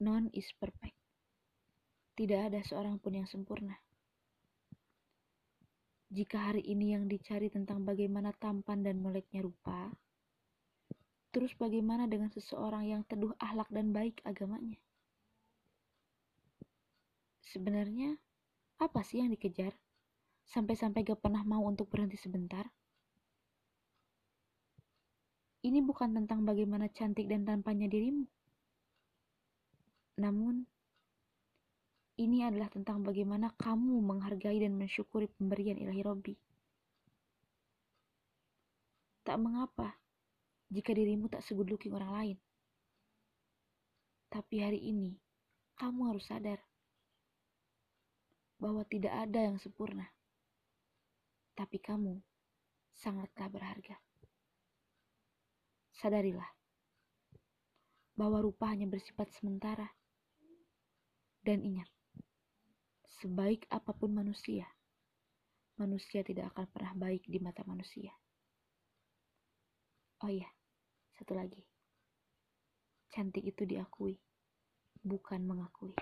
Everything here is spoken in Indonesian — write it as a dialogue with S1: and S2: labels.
S1: None is perfect. Tidak ada seorang pun yang sempurna. Jika hari ini yang dicari tentang bagaimana tampan dan meleknya rupa, terus bagaimana dengan seseorang yang teduh ahlak dan baik agamanya? Sebenarnya, apa sih yang dikejar? Sampai-sampai gak pernah mau untuk berhenti sebentar? Ini bukan tentang bagaimana cantik dan tampannya dirimu. Namun, ini adalah tentang bagaimana kamu menghargai dan mensyukuri pemberian ilahi Robi. Tak mengapa jika dirimu tak segood looking orang lain. Tapi hari ini, kamu harus sadar bahwa tidak ada yang sempurna. Tapi kamu sangatlah berharga. Sadarilah bahwa rupa hanya bersifat sementara dan ingat, sebaik apa pun manusia, manusia tidak akan pernah baik di mata manusia. Oh iya, satu lagi. Cantik itu diakui, bukan mengakui.